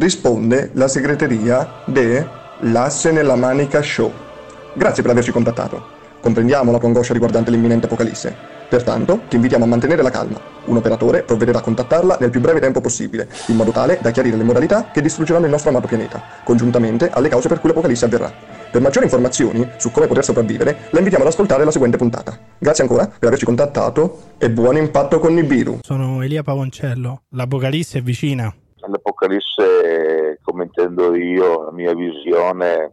Risponde la segreteria de L'asse nella manica show. Grazie per averci contattato. Comprendiamo la tua angoscia riguardante l'imminente apocalisse. Pertanto, ti invitiamo a mantenere la calma. Un operatore provvederà a contattarla nel più breve tempo possibile, in modo tale da chiarire le modalità che distruggeranno il nostro amato pianeta, congiuntamente alle cause per cui l'apocalisse avverrà. Per maggiori informazioni su come poter sopravvivere, la invitiamo ad ascoltare la seguente puntata. Grazie ancora per averci contattato e buon impatto con Nibiru. Sono Elia Pavoncello. L'Apocalisse è vicina. L'Apocalisse, come intendo io, la mia visione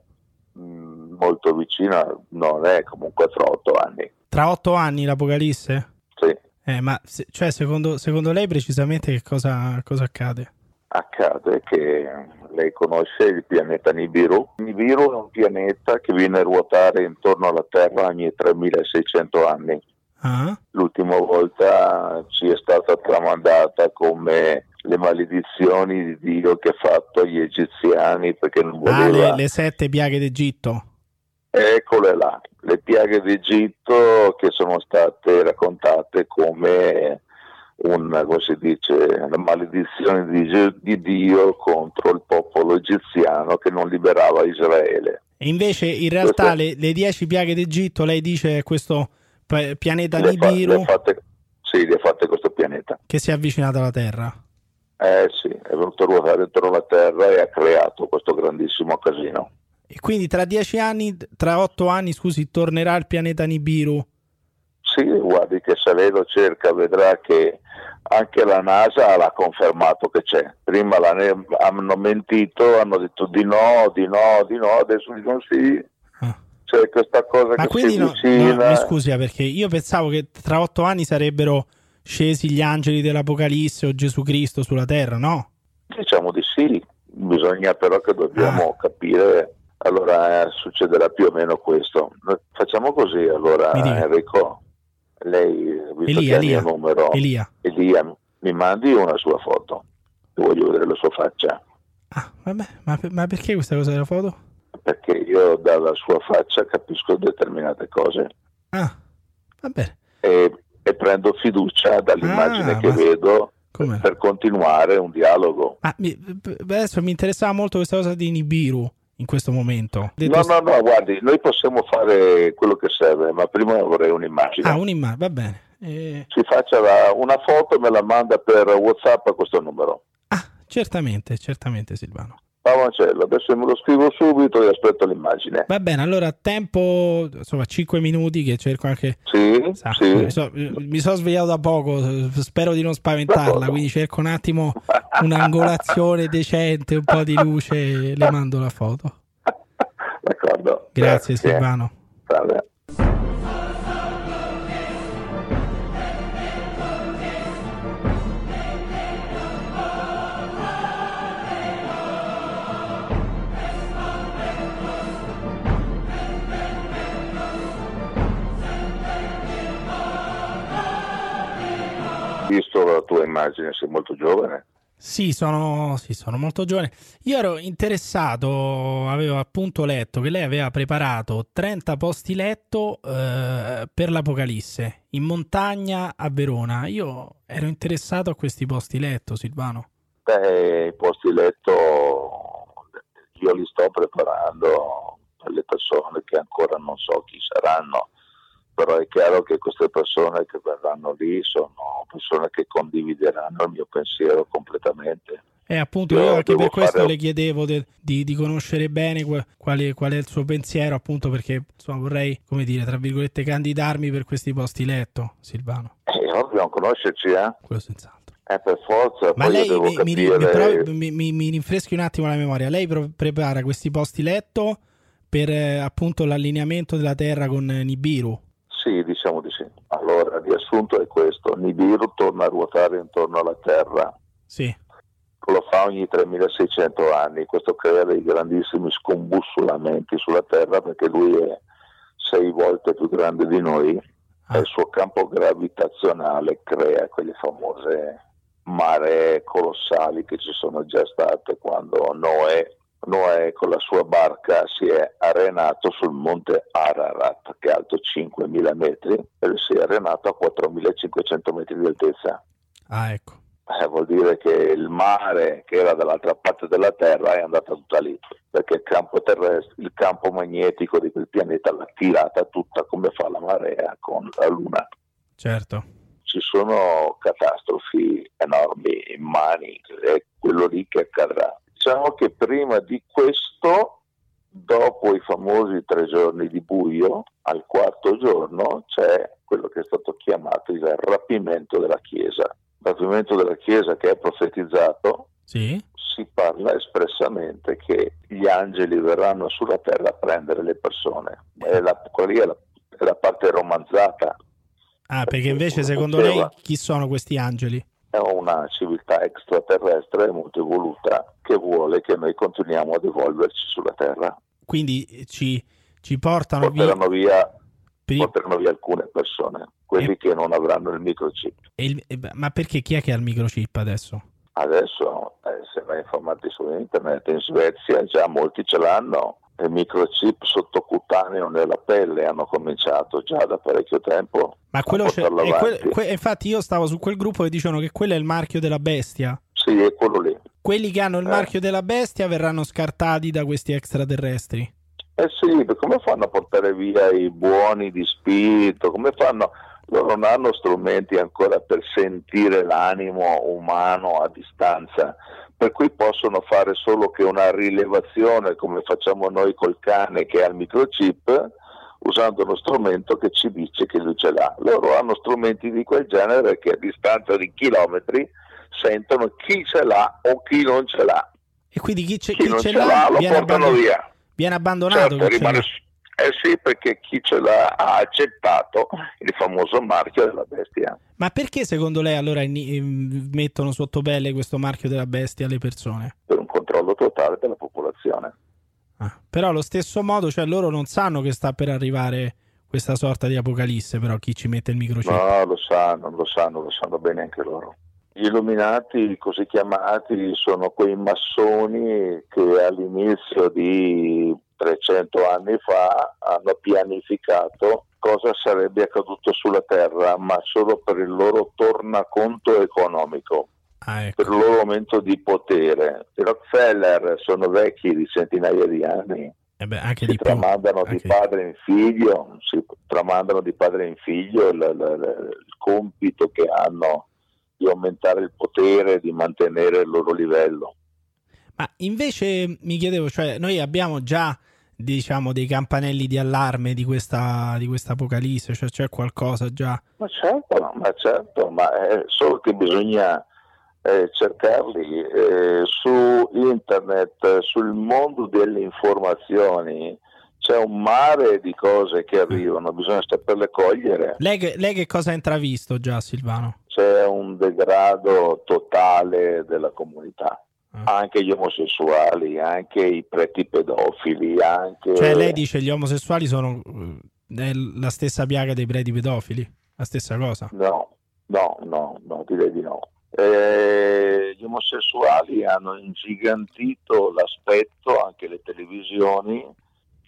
mh, molto vicina, non è comunque tra otto anni. Tra otto anni l'Apocalisse? Sì. Eh, ma se- cioè, secondo, secondo lei precisamente che cosa, cosa accade? Accade che lei conosce il pianeta Nibiru. Nibiru è un pianeta che viene a ruotare intorno alla Terra ogni 3600 anni. Ah? L'ultima volta ci è stata tramandata come le maledizioni di Dio che ha fatto agli egiziani perché non voleva... Ah, le, le sette piaghe d'Egitto. Eccole là, le piaghe d'Egitto che sono state raccontate come una, come dice, una maledizione di, di Dio contro il popolo egiziano che non liberava Israele. E invece, in realtà, Queste- le, le dieci piaghe d'Egitto, lei dice questo pianeta Le, fa- Nibiru le fatte, sì, le ha fatte questo pianeta. che si è avvicinato alla Terra. Eh sì, è venuto a ruotare intorno alla Terra e ha creato questo grandissimo casino. E quindi tra dieci anni, tra otto anni, scusi, tornerà il pianeta Nibiru. Sì, guardi che se lei lo cerca vedrà che anche la NASA l'ha confermato che c'è. Prima hanno mentito, hanno detto di no, di no, di no, adesso dicono sì. Ah. C'è questa cosa Ma che quindi si no, no, mi scusi, perché io pensavo che tra otto anni sarebbero scesi gli angeli dell'Apocalisse o Gesù Cristo sulla Terra, no? Diciamo di sì, bisogna però che dobbiamo Ah. capire. Allora eh, succederà più o meno questo. Facciamo così allora. Enrico. Lei, visto Elia, che ha il mio Elia, numero, Elia. Elia, mi mandi una sua foto. Voglio vedere la sua faccia. Ah, vabbè, ma, ma perché questa cosa della foto? perché io dalla sua faccia capisco determinate cose Ah, va bene. e, e prendo fiducia dall'immagine Ah, che ma- vedo Come? per continuare un dialogo. Ma mi- adesso mi interessava molto questa cosa di Nibiru in questo momento. Detto No, no, no, guardi, noi possiamo fare quello che serve, ma prima vorrei un'immagine. Ah, un'immagine, va bene. Eh, Si faccia la- una foto e me la manda per WhatsApp a questo numero. ah, certamente, certamente Silvano. Pavancello, adesso me lo scrivo subito e aspetto l'immagine. Va bene, allora tempo, insomma, 5 minuti che cerco anche... Sì, sa, sì. mi, so- mi sono svegliato da poco, spero di non spaventarla, quindi cerco un attimo un'angolazione decente, un po' di luce e le mando la foto. D'accordo. Grazie Silvano. Salve. Visto la tua immagine, sei molto giovane. Sì sono, sì, sono molto giovane. Io ero interessato, avevo appunto letto che lei aveva preparato 30 posti letto eh, per l'Apocalisse in montagna a Verona. Io ero interessato a questi posti letto, Silvano. Beh, i posti letto io li sto preparando per le persone che ancora non so chi saranno, però è chiaro che queste persone che verranno lì sono persone che condivideranno il mio pensiero completamente. E appunto Io io anche devo per questo fare- le chiedevo de- di, di conoscere bene qua- quale, qual è il suo pensiero, appunto perché insomma, vorrei, come dire, tra virgolette, candidarmi per questi posti letto, Silvano. E dobbiamo conoscerci, eh? Quello senz'altro. Eh, per forza, Ma lei devo mi, capire... mi- mi- mi rinfreschi un attimo la memoria. Lei pro- prepara questi posti letto per eh, appunto l'allineamento della Terra con eh, Nibiru. Sì, diciamo di sì. Allora, il riassunto è questo. Nibiru torna a ruotare intorno alla Terra Sì. lo fa ogni 3600 anni, questo crea dei grandissimi scombussolamenti sulla Terra perché lui è sei volte più grande di noi Ah. e il suo campo gravitazionale crea quelle famose maree colossali che ci sono già state quando Noè, Noè con la sua barca si è arenato sul monte Ararat che è alto 5000 metri e si è arenato a 4500 metri di altezza. Ah, ecco. eh, vuol dire che il mare che era dall'altra parte della Terra è andato tutta lì, perché il campo terrestre, il campo magnetico di quel pianeta l'ha tirata tutta come fa la marea con la Luna. Certo. Ci sono catastrofi enormi in mani, è quello lì che accadrà. Diciamo che prima di questo, dopo i famosi tre giorni di buio, al quarto giorno c'è quello che è stato chiamato il rapimento della Chiesa rapimento della Chiesa che è profetizzato, sì. si parla espressamente che gli angeli verranno sulla terra a prendere le persone. È la, quella è la, è la parte romanzata. Ah, perché invece secondo lei chi sono questi angeli? È una civiltà extraterrestre molto evoluta che vuole che noi continuiamo ad evolverci sulla Terra. Quindi ci, ci portano Porteranno via, via porteranno via alcune persone quelli e... che non avranno il microchip. Il... Ma perché chi è che ha il microchip adesso? Adesso, eh, se vai informati su internet, in Svezia già molti ce l'hanno. Il microchip sottocutaneo nella pelle hanno cominciato già da parecchio tempo. Ma quello c'è. Que... Que... infatti, io stavo su quel gruppo e dicevano che quello è il marchio della bestia. Sì, è quello lì. Quelli che hanno il eh. marchio della bestia verranno scartati da questi extraterrestri. Eh sì, come fanno a portare via i buoni di spirito? Come fanno loro non hanno strumenti ancora per sentire l'animo umano a distanza, per cui possono fare solo che una rilevazione come facciamo noi col cane che ha il microchip, usando uno strumento che ci dice che lui ce l'ha. Loro hanno strumenti di quel genere che a distanza di chilometri sentono chi ce l'ha o chi non ce l'ha. E quindi chi, ce, chi, chi ce, l'ha, l'ha lo portano via. Viene abbandonato. Certo, rimane, eh sì, perché chi ce l'ha ha accettato il famoso marchio della bestia. Ma perché secondo lei allora mettono sotto pelle questo marchio della bestia alle persone? Per un controllo totale della popolazione. Ah, però allo stesso modo, cioè loro non sanno che sta per arrivare questa sorta di apocalisse, però chi ci mette il microchip? No, lo sanno, lo sanno, lo sanno bene anche loro. Gli illuminati, così chiamati, sono quei massoni che all'inizio di 300 anni fa hanno pianificato cosa sarebbe accaduto sulla Terra, ma solo per il loro tornaconto economico. Ah, ecco. per il loro aumento di potere. I Rockefeller sono vecchi di centinaia di anni, eh beh, si di tramandano più. di anche... padre in figlio, si tramandano di padre in figlio il, il, il, compito che hanno di aumentare il potere, di mantenere il loro livello. Ma invece mi chiedevo, cioè noi abbiamo già diciamo dei campanelli di allarme di questa, di questa apocalisse, cioè c'è qualcosa già? Ma certo, ma certo, ma è solo che bisogna eh, cercarli eh, su internet, sul mondo delle informazioni. C'è un mare di cose che arrivano, bisogna saperle cogliere. Lei, lei che cosa ha intravisto già, Silvano? C'è un degrado totale della comunità Ah. anche gli omosessuali, anche i preti pedofili, anche... Cioè lei dice gli omosessuali sono eh, la stessa piaga dei preti pedofili? La stessa cosa? No, no, no, no direi di no. Eh, gli omosessuali hanno ingigantito l'aspetto, anche le televisioni,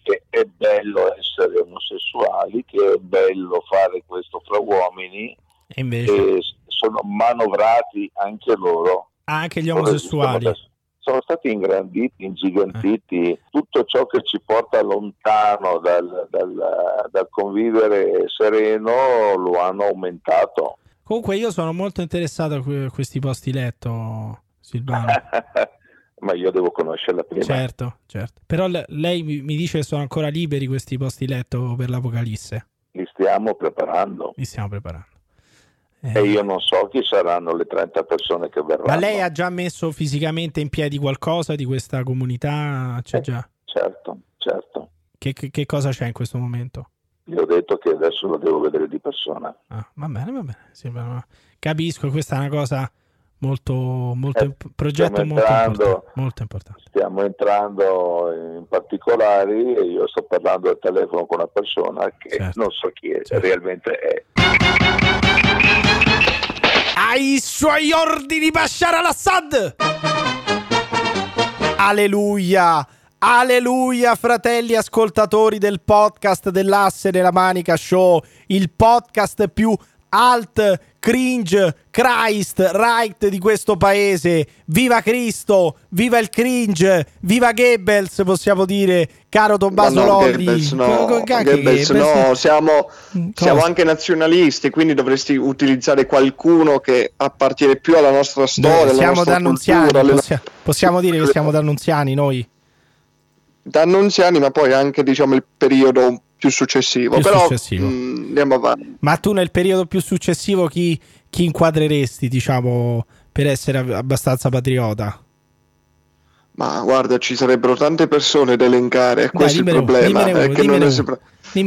che è bello essere omosessuali, che è bello fare questo fra uomini, e invece... sono manovrati anche loro anche gli omosessuali. Sono stati ingranditi, ingigantiti, eh. tutto ciò che ci porta lontano dal, dal, dal convivere sereno lo hanno aumentato. Comunque io sono molto interessato a questi posti letto, Silvano. Ma io devo conoscerla prima. Certo, certo. Però lei mi dice che sono ancora liberi questi posti letto per l'Apocalisse. Li stiamo preparando. Li stiamo preparando. Eh. E io non so chi saranno le 30 persone che verranno. Ma lei ha già messo fisicamente in piedi qualcosa di questa comunità? C'è eh, già? Certo, certo. Che, che, che, cosa c'è in questo momento? Io ho detto che adesso lo devo vedere di persona. Ah, va bene, va bene. Sì, capisco, questa è una cosa molto, molto eh, progetto molto, entrando, importante, molto importante. Stiamo entrando in particolari e io sto parlando al telefono con una persona che certo, non so chi è, certo. realmente è ai suoi ordini Bashar al-Assad. Alleluia. Alleluia, fratelli ascoltatori del podcast dell'Asse della Manica Show, il podcast più alt, cringe, Christ, right di questo paese. Viva Cristo, viva il cringe, viva Goebbels, possiamo dire, caro Tommaso no, Lolli. Goebbels no, Goebbels, no siamo, siamo, anche nazionalisti, quindi dovresti utilizzare qualcuno che appartiene più alla nostra storia. Beh, siamo d'annunziani, possia- possiamo dire che siamo d'annunziani noi. D'annunziani, ma poi anche diciamo il periodo più successivo. Più Però successivo. Mh, mm, andiamo avanti. Ma tu nel periodo più successivo chi, chi inquadreresti, diciamo, per essere abbastanza patriota? Ma guarda, ci sarebbero tante persone da elencare, Dai, questo è il problema. Uno, è che non è sempre...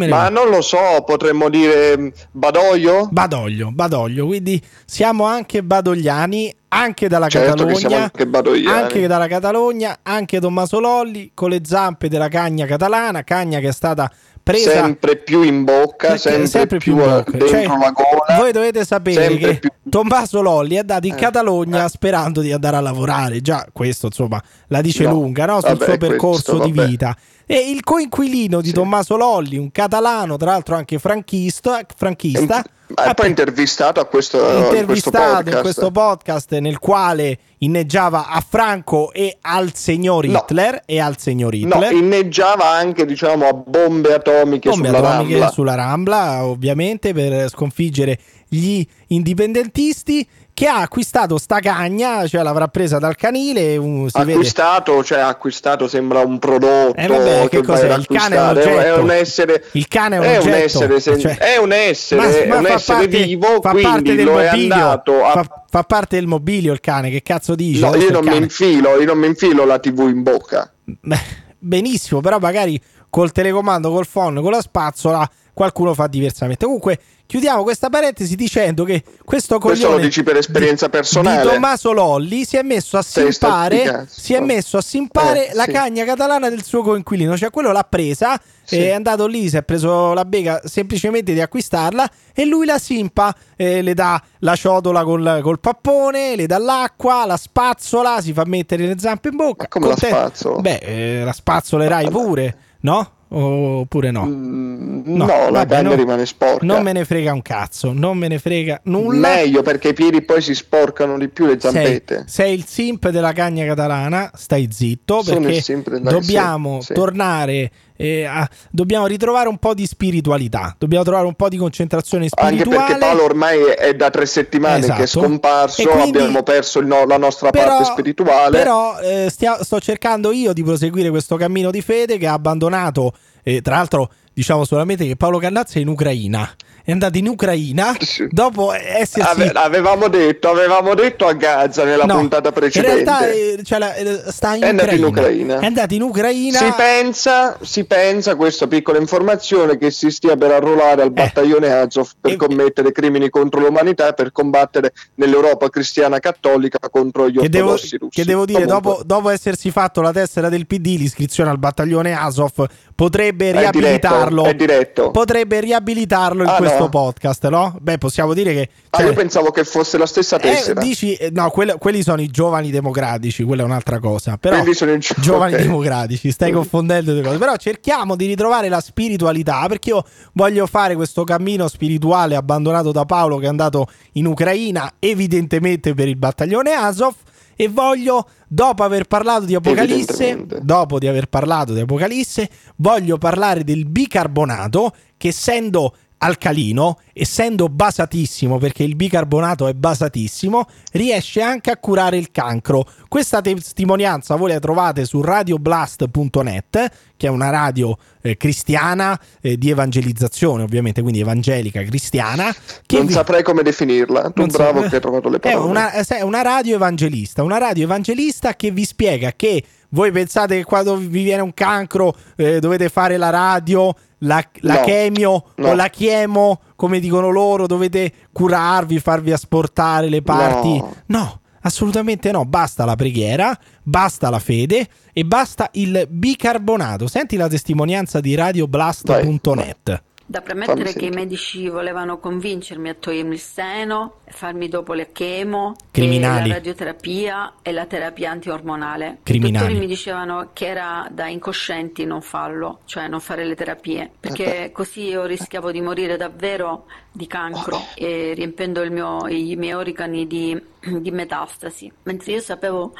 Ma non lo so, potremmo dire mm, Badoglio? Badoglio, Badoglio, quindi siamo anche badogliani, anche dalla certo Catalogna, anche, anche, dalla Catalogna, anche Tommaso Lolli con le zampe della cagna catalana, cagna che è stata presa sempre più in bocca, sempre, sempre più, più dentro cioè, la gola. Voi dovete sapere che più... Tommaso Lolli è andato in eh, Catalogna eh. sperando di andare a lavorare. Già, questo insomma la dice no, lunga no? sul vabbè, suo percorso questo, di vabbè. vita. E il coinquilino di sì. Tommaso Lolli, un catalano, tra l'altro anche franchista, franchista ha poi intervistato a questo, intervistato questo in questo podcast nel quale inneggiava a Franco e al signor Hitler no. e al signor Hitler. No, inneggiava anche diciamo a bombe atomiche, bombe sulla, atomiche Rambla. sulla Rambla, ovviamente per sconfiggere gli indipendentisti che ha acquistato sta cagna, cioè l'avrà presa dal canile. Un, acquistato, vede... cioè acquistato sembra un prodotto. Eh vabbè, che, che cos'è? Il cane è un, è un essere. Il cane è un, è un essere, sen... cioè... è un essere, ma, ma un essere parte, vivo, fa quindi parte del lo mobilio, è andato a... fa, fa, parte del mobilio il cane, che cazzo dici? No, io non, mi infilo, io non mi infilo la TV in bocca. Benissimo, però magari col telecomando, col phone, con la spazzola qualcuno fa diversamente. Comunque, chiudiamo questa parentesi dicendo che questo coglione questo lo dici per esperienza di, personale di Tommaso Lolli si è messo a simpare, si è messo a simpare eh, la sì. cagna catalana del suo coinquilino, cioè quello l'ha presa sì. è andato lì, si è preso la bega semplicemente di acquistarla e lui la simpa, eh, le dà la ciotola col, col, pappone, le dà l'acqua, la spazzola, si fa mettere le zampe in bocca. Ma come la spazzola? Beh, eh, la spazzolerai pure, no? Oppure no? Mm, no, no, la cagna no, rimane sporca. Non me ne frega un cazzo, non me ne frega nulla. Meglio perché i piedi poi si sporcano di più le zampette. Sei, sei il simp della cagna catalana, stai zitto Sono perché dobbiamo sì, tornare eh, a, dobbiamo ritrovare un po' di spiritualità, dobbiamo trovare un po' di concentrazione spirituale. Anche perché Paolo ormai è da tre settimane esatto. che è esatto. scomparso, quindi, abbiamo perso no, la nostra però, parte spirituale. Però eh, stia, sto cercando io di proseguire questo cammino di fede che ha abbandonato, eh, tra l'altro diciamo solamente che Paolo Cannazza è in Ucraina è andato in Ucraina sì. dopo essersi Ave, avevamo detto avevamo detto a Gaza nella no, puntata precedente in realtà eh, cioè, la, eh, sta in, è Ucraina. in Ucraina è andato in Ucraina si pensa si pensa questa piccola informazione che si stia per arruolare al eh. battaglione Azov per e... commettere crimini contro l'umanità e per combattere nell'Europa cristiana cattolica contro gli che ortodossi devo, russi che devo dire dopo, dopo, essersi fatto la tessera del PD l'iscrizione al battaglione Azov potrebbe riabilitarlo è diretto, è diretto. potrebbe riabilitarlo in ah, questo no. podcast no? Beh, possiamo dire che. Ah, cioè, ah, io pensavo che fosse la stessa eh, tessera. Eh, dici, no, quelli, quelli sono i giovani democratici, quella è un'altra cosa. Però, quelli sono i gi- giovani okay. democratici, stai confondendo le cose. Però cerchiamo di ritrovare la spiritualità, perché io voglio fare questo cammino spirituale abbandonato da Paolo che è andato in Ucraina, evidentemente per il battaglione Azov e voglio dopo aver parlato di Apocalisse dopo di aver parlato di Apocalisse voglio parlare del bicarbonato che essendo alcalino, essendo basatissimo, perché il bicarbonato è basatissimo, riesce anche a curare il cancro. Questa testimonianza voi la trovate su radioblast.net, che è una radio eh, cristiana eh, di evangelizzazione, ovviamente, quindi evangelica cristiana. non vi... saprei come definirla, tu non bravo so... che hai trovato le parole. È una, è una radio evangelista, una radio evangelista che vi spiega che voi pensate che quando vi viene un cancro eh, dovete fare la radio, la, la no, chemio no. o la chemo, come dicono loro, dovete curarvi, farvi asportare le parti. No. no. Assolutamente no, basta la preghiera, basta la fede e basta il bicarbonato. Senti la testimonianza di radioblast.net. Da premettere che i medici volevano convincermi a togliermi il seno, farmi dopo le chemo, la radioterapia e la terapia antiormonale. Criminali. I dottori mi dicevano che era da incoscienti non farlo, cioè non fare le terapie, perché così io rischiavo di morire davvero di cancro e riempendo mio, i miei organi di, di metastasi. Mentre io sapevo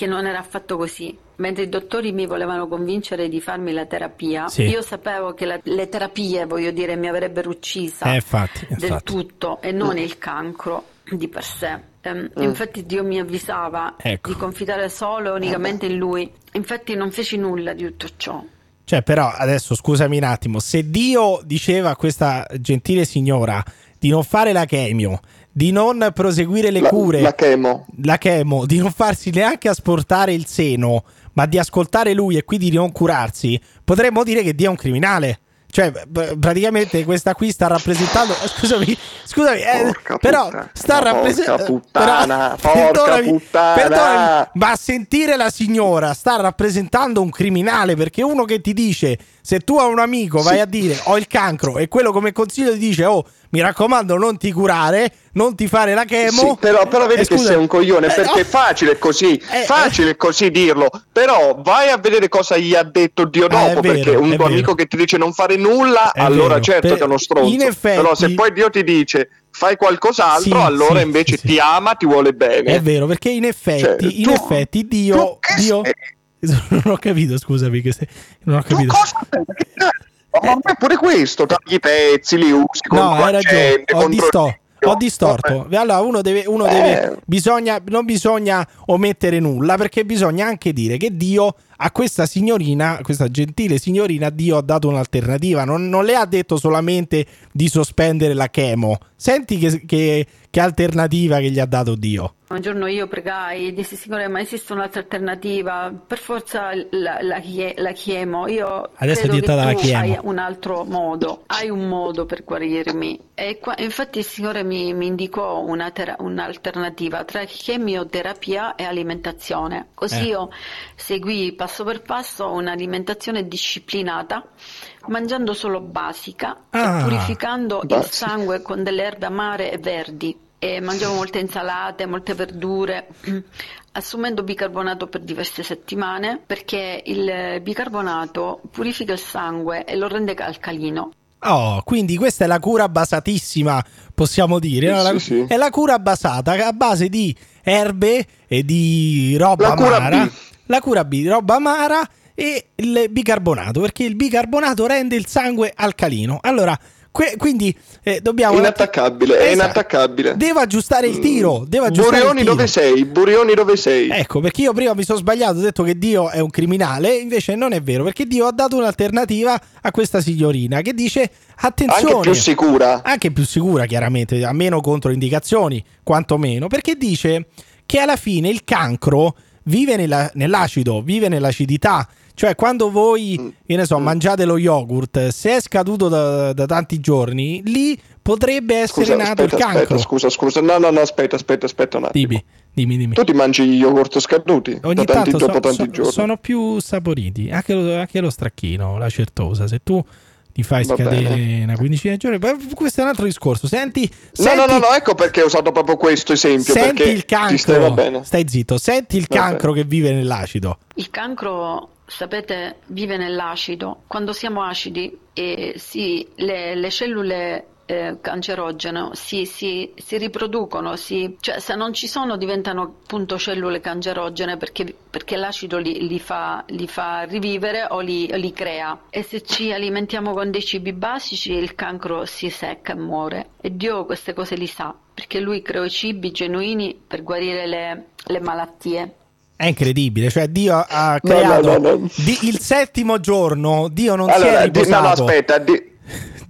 che non era affatto così. Mentre i dottori mi volevano convincere di farmi la terapia, Sì. io sapevo che la- le terapie, voglio dire, mi avrebbero uccisa Eh, infatti, del infatti. tutto e non il cancro di per sé. Ehm, Infatti Dio mi avvisava Ecco. di confidare solo e unicamente in Lui. Infatti non feci nulla di tutto ciò. Cioè, però, adesso scusami un attimo, se Dio diceva a questa gentile signora di non fare la chemio, di non proseguire le La, cure, la chemo. la chemo, di non farsi neanche asportare il seno, ma di ascoltare lui e quindi di non curarsi, potremmo dire che Dio è un criminale. Cioè, praticamente questa qui sta rappresentando. eh, Scusami, scusami, eh, Porca però puttana, sta porca rappresentando. puttana, porca puttana. ma sentire la signora sta rappresentando un criminale perché uno che ti dice se tu a un amico vai Sì. a dire ho il cancro e quello come consiglio ti dice oh mi raccomando non ti curare non ti fare la chemo Sì, però, però vedi Eh, che sei un coglione eh, perché no. è facile così, Eh, facile così dirlo, però vai a vedere cosa gli ha detto Dio Eh, dopo, vero, perché un tuo vero. amico che ti dice non fare nulla, È allora vero. certo Per- che è uno stronzo, in effetti- però se poi Dio ti dice fai qualcos'altro, Sì, allora sì, invece ti ama, ti vuole bene. È vero, perché in effetti, Cioè, in tu- effetti Dio, tu Dio sei? non ho capito, scusami, che se- non ho capito. Ma ormai pure questo, tagli i pezzi, li usi No, hai ragione, ho, contro disto- il ho distorto. Allora uno deve, uno Eh. deve bisogna, non bisogna omettere nulla perché bisogna anche dire che Dio a questa signorina, a questa gentile signorina, Dio ha dato un'alternativa. Non, non le ha detto solamente di sospendere la chemo. Senti che, che- che alternativa che gli ha dato Dio. Un giorno io pregai e dissi Signore ma esiste un'altra alternativa per forza la, la, la chiemo io Adesso è diventata la chiemo. hai un altro modo hai un modo per guarirmi e qua- infatti il Signore mi, mi indicò una tera- un'alternativa tra chemioterapia e alimentazione così Eh. io seguì passo per passo un'alimentazione disciplinata mangiando solo basica Ah, e purificando il basica. sangue con delle erbe amare e verdi e mangiavo molte insalate, molte verdure, assumendo bicarbonato per diverse settimane perché il bicarbonato purifica il sangue e lo rende alcalino. Oh, quindi questa è la cura basatissima, possiamo dire. Sì, no? La- sì, sì. È la cura basata a base di erbe e di roba La cura amara. B. La cura B, roba amara e il bicarbonato, perché il bicarbonato rende il sangue alcalino. Allora, que- quindi eh, dobbiamo... Inattaccabile, è Esatto. inattaccabile. Devo aggiustare il tiro. Devo aggiustare Burioni dove sei? Burioni dove sei? Ecco, perché io prima mi sono sbagliato, ho detto che Dio è un criminale, invece non è vero, perché Dio ha dato un'alternativa a questa signorina che dice attenzione. Anche più sicura. Anche più sicura, chiaramente, a meno controindicazioni, quantomeno, perché dice che alla fine il cancro vive nella- nell'acido, vive nell'acidità. Cioè, quando voi, Mm. ne so, Mm. mangiate lo yogurt, se è scaduto da, da tanti giorni, lì potrebbe essere Scusa, nato aspetta, il cancro. aspetta, scusa, scusa. No, no, no, aspetta, aspetta, aspetta un attimo. Dimmi, dimmi, dimmi. Tu ti mangi gli yogurt scaduti Ogni da tanti, tanto dopo so- tanti so- giorni. sono più saporiti, anche lo, anche lo stracchino, la certosa. Se tu ti fai Va scadere bene. una quindicina di giorni, ma questo è un altro discorso. Senti, No, senti, no, no, no, ecco perché ho usato proprio questo esempio. senti il cancro. Stai zitto, senti il cancro che vive nell'acido. Il cancro, sapete, vive nell'acido. Quando siamo acidi, eh, sì, le, le cellule eh, cancerogene si, si- si riproducono, si- cioè se non ci sono diventano appunto cellule cancerogene perché, perché l'acido li, li fa, li fa rivivere o li, li crea. E se ci alimentiamo con dei cibi basici il cancro si secca e muore. E Dio queste cose li sa, perché Lui creò i cibi genuini per guarire le- le malattie. È incredibile, cioè Dio ha No, no, creato no, no. di- il settimo giorno, Dio non si è Allora, di- no, no, riposato. aspetta. di-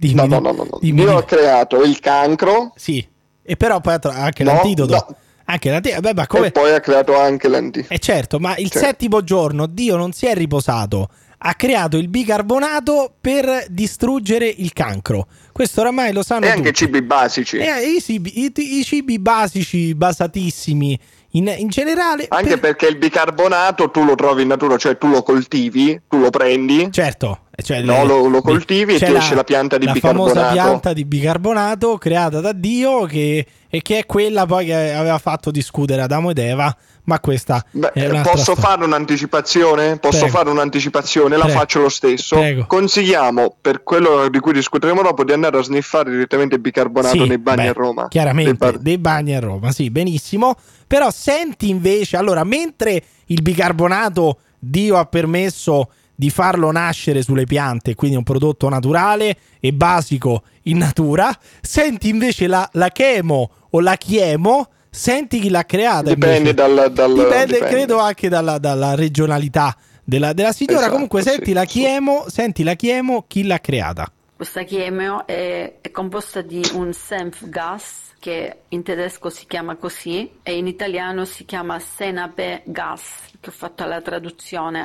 Dimmi, no, no, no, no, dimmi, Dio ha creato il cancro Sì, e però poi anche No, l'antidoto. no. Anche l'antidoto, beh, ma come... e poi ha creato anche l'anti. Eh certo, ma il Certo. settimo giorno Dio non si è riposato, ha creato il bicarbonato per distruggere il cancro. Questo oramai lo sanno E anche tutti. cibi basici. E, eh, i, cibi, i- i cibi basici, basatissimi in, in generale. Anche per... perché il bicarbonato tu lo trovi in natura, cioè tu lo coltivi, tu lo prendi. Certo, cioè, no, lo, lo, coltivi e ti esce la pianta di la bicarbonato. La famosa pianta di bicarbonato creata da Dio che, e che è quella poi che aveva fatto discutere Adamo ed Eva. Ma questa Beh, posso storia. fare un'anticipazione? Posso Prego. fare un'anticipazione? La Prego. faccio lo stesso. Prego. Consigliamo, per quello di cui discuteremo dopo, di andare a sniffare direttamente il bicarbonato Sì, nei bagni beh, a Roma. Chiaramente, Dei bar- dei bagni a Roma, sì, benissimo. Però senti invece, allora, mentre il bicarbonato Dio ha permesso di farlo nascere sulle piante, quindi un prodotto naturale e basico in natura, senti invece la, la chemo o la chiemo, senti chi l'ha creata. Dipende dal, dal- Dipende, dipende. credo anche dalla, dalla regionalità della, della signora. Esatto, Comunque, sì, senti la sì. chiemo, senti la chiemo, chi l'ha creata. Questa chemio è, è composta di un Senfgas che in tedesco si chiama così e in italiano si chiama senape gas, che ho fatto la traduzione.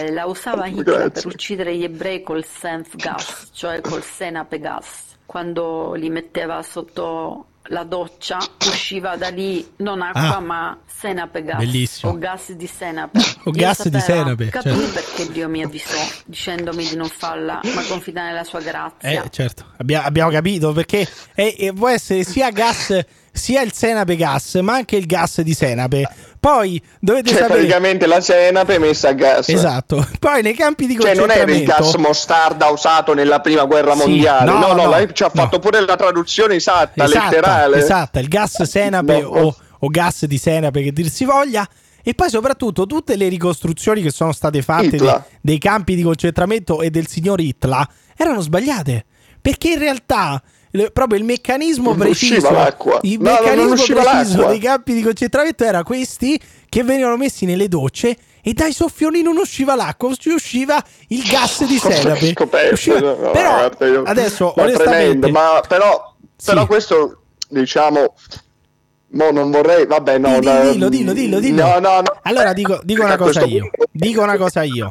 Eh, la usava Hitler Grazie. per uccidere gli ebrei col Senfgas, cioè col senape gas. Quando li metteva sotto la doccia usciva da lì non acqua Ah. ma senape gas Bellissimo. o gas di senape. O Dio gas di senape, Capì certo. perché Dio mi avvisò dicendomi di non farla ma confidare nella sua grazia. Eh, certo, abbia- abbiamo capito perché è- è- può essere sia gas, sia il senape gas, ma anche il gas di senape. Poi dovete Cioè, sapere. praticamente la senape messa a gas. Esatto. Poi nei campi di Cioè, non era il concentramento. gas mostarda usato nella prima guerra Sì, mondiale. no, No, no, no, lei ci ha fatto pure la traduzione esatta, Esatta, letterale. Esatto, il gas senape No. o, o gas di senape che dir si voglia. E poi soprattutto tutte le ricostruzioni che sono state fatte dei, dei campi di concentramento e del signor Hitler erano sbagliate. Perché in realtà le- proprio il meccanismo Non preciso, l'acqua. il No, meccanismo preciso l'acqua. dei campi di concentramento era questi che venivano messi nelle docce e dai soffioni non usciva l'acqua, ci usciva il gas di senape. Usciva- no, Però guarda, io- adesso ma onestamente tremendo, ma però, Sì. però questo diciamo mo non vorrei vabbè no dillo, dillo, dillo, dillo. no no no Allora dico- dico una cosa io. Dico una cosa io.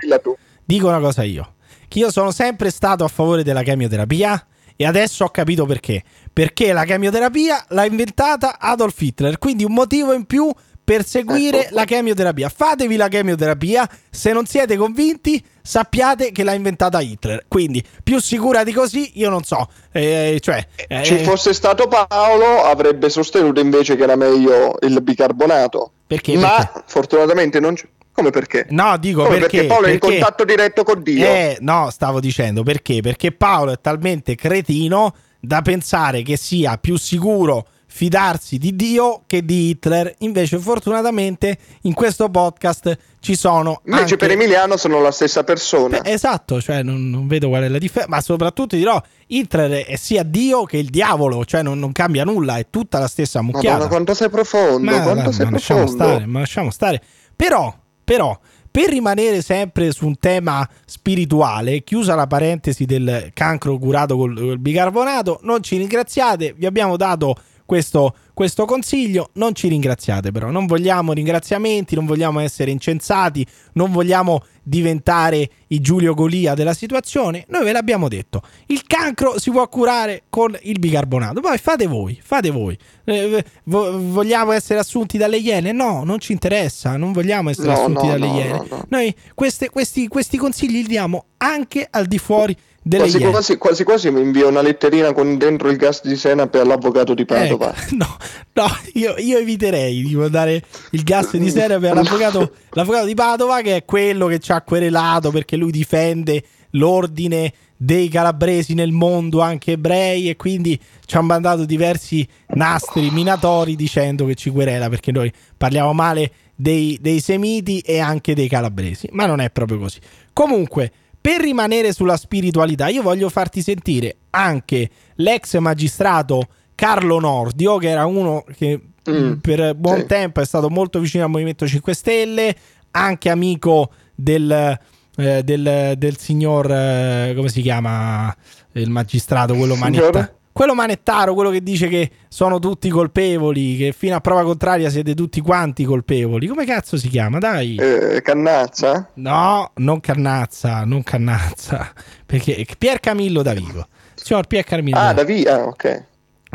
Dico una cosa io, che io sono sempre stato a favore della chemioterapia e adesso ho capito perché. Perché la chemioterapia l'ha inventata Adolf Hitler, quindi un motivo in più per seguire Ecco. la chemioterapia. Fatevi la chemioterapia, se non siete convinti sappiate che l'ha inventata Hitler. Quindi più sicura di così io non so. Eh, cioè, eh, ci fosse stato Paolo avrebbe sostenuto invece che era meglio il bicarbonato Perché? ma Perché? fortunatamente non c'è come perché No, dico Come, perché, perché Paolo è in perché- contatto diretto con Dio Eh, no, stavo dicendo perché? Perché Paolo è talmente cretino da pensare che sia più sicuro fidarsi di Dio che di Hitler. Invece, fortunatamente, in questo podcast ci sono. invece anche- per Emiliano sono la stessa persona Eh, Esatto, cioè non, non vedo qual è la differenza, ma soprattutto dirò Hitler è sia Dio che il diavolo, cioè non, non cambia nulla, è tutta la stessa mucchiata. Madonna quanto sei profondo Ma, quanto ma- sei ma lasciamo profondo stare, ma lasciamo stare. Però, però, per rimanere sempre su un tema spirituale, chiusa la parentesi del cancro curato col, col bicarbonato, non ci ringraziate, vi abbiamo dato questo, questo consiglio, non ci ringraziate però, non vogliamo ringraziamenti, non vogliamo essere incensati, non vogliamo diventare i Giulio Golia della situazione, noi ve l'abbiamo detto, il cancro si può curare con il bicarbonato, poi fate voi, fate voi, Eh, vo- vogliamo essere assunti dalle iene? No, non ci interessa, non vogliamo essere No, assunti no, dalle no, iene, no, no. noi queste- questi, questi consigli li diamo anche al di fuori delle quasi, iene. quasi, quasi quasi mi invia una letterina con dentro il gas di senape all'avvocato di Padova Ecco, no, no, io, io eviterei di mandare il gas di senape all'avvocato l'avvocato di Padova, che è quello che ci ha querelato perché lui difende l'ordine dei calabresi nel mondo, anche ebrei, e quindi ci ha mandato diversi nastri minatori dicendo che ci querela perché noi parliamo male dei, dei semiti e anche dei calabresi, ma non è proprio così. Comunque, per rimanere sulla spiritualità, io voglio farti sentire anche l'ex magistrato Carlo Nordio, che era uno che Mm, per buon sì. tempo è stato molto vicino al Movimento 5 Stelle, anche amico del, eh, del, del signor, eh, come si chiama il magistrato, quello manetta- quello manettaro, quello che dice che sono tutti colpevoli, che fino a prova contraria siete tutti quanti colpevoli. Come cazzo si chiama? Dai. Eh, Cannazza No, non Cannazza, non Cannazza, perché Pier Camillo Davigo. Signor Pier Camillo. ah da via ah, ok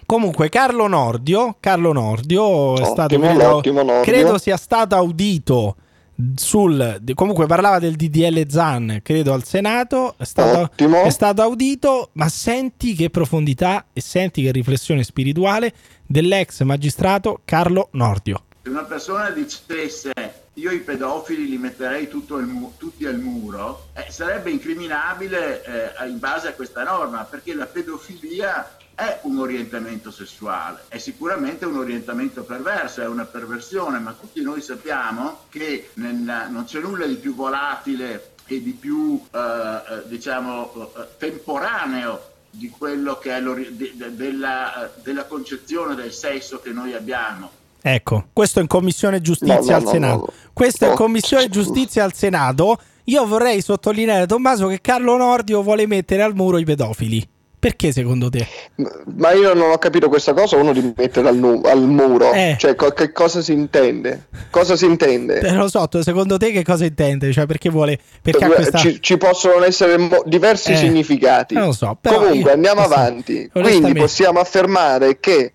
Comunque, Carlo Nordio, Carlo Nordio è Ottimo, stato, credo, ottimo Nordio. credo sia stato audito sul comunque parlava del DDL Zan credo al Senato è stato, è stato audito ma senti che profondità e senti che riflessione spirituale dell'ex magistrato Carlo Nordio. Se una persona dicesse io i pedofili li metterei tutto il mu- tutti al muro, eh, sarebbe incriminabile eh, in base a questa norma, perché la pedofilia è un orientamento sessuale, è sicuramente un orientamento perverso, è una perversione, ma tutti noi sappiamo che nella- non c'è nulla di più volatile e di più, eh, eh, diciamo, eh, temporaneo di quello che è l'ori- di- de- della, della concezione del sesso che noi abbiamo. Ecco, questo in Commissione Giustizia No, no, al no, Senato. no. Questo in Oh, Commissione Giustizia al Senato. Io vorrei sottolineare, Tommaso, che Carlo Nordio vuole mettere al muro i pedofili. Perché secondo te? Ma io non ho capito questa cosa, uno di mettere al, nu- al muro. Eh. Cioè, co- che cosa si intende? Cosa si intende? Eh, lo so, secondo te che cosa intende? Cioè, perché vuole... Perché Eh, questa... ci, ci possono essere mo- diversi Eh, significati. non lo so, però Comunque io- andiamo avanti. Quindi possiamo affermare che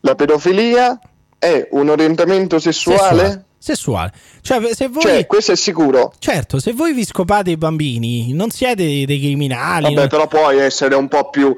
la pedofilia è un orientamento sessuale? Sessuale. Sessuale. Cioè, se voi... Cioè, questo è sicuro. Certo, se voi vi scopate i bambini, non siete dei criminali. Vabbè, non- però puoi essere un po' più,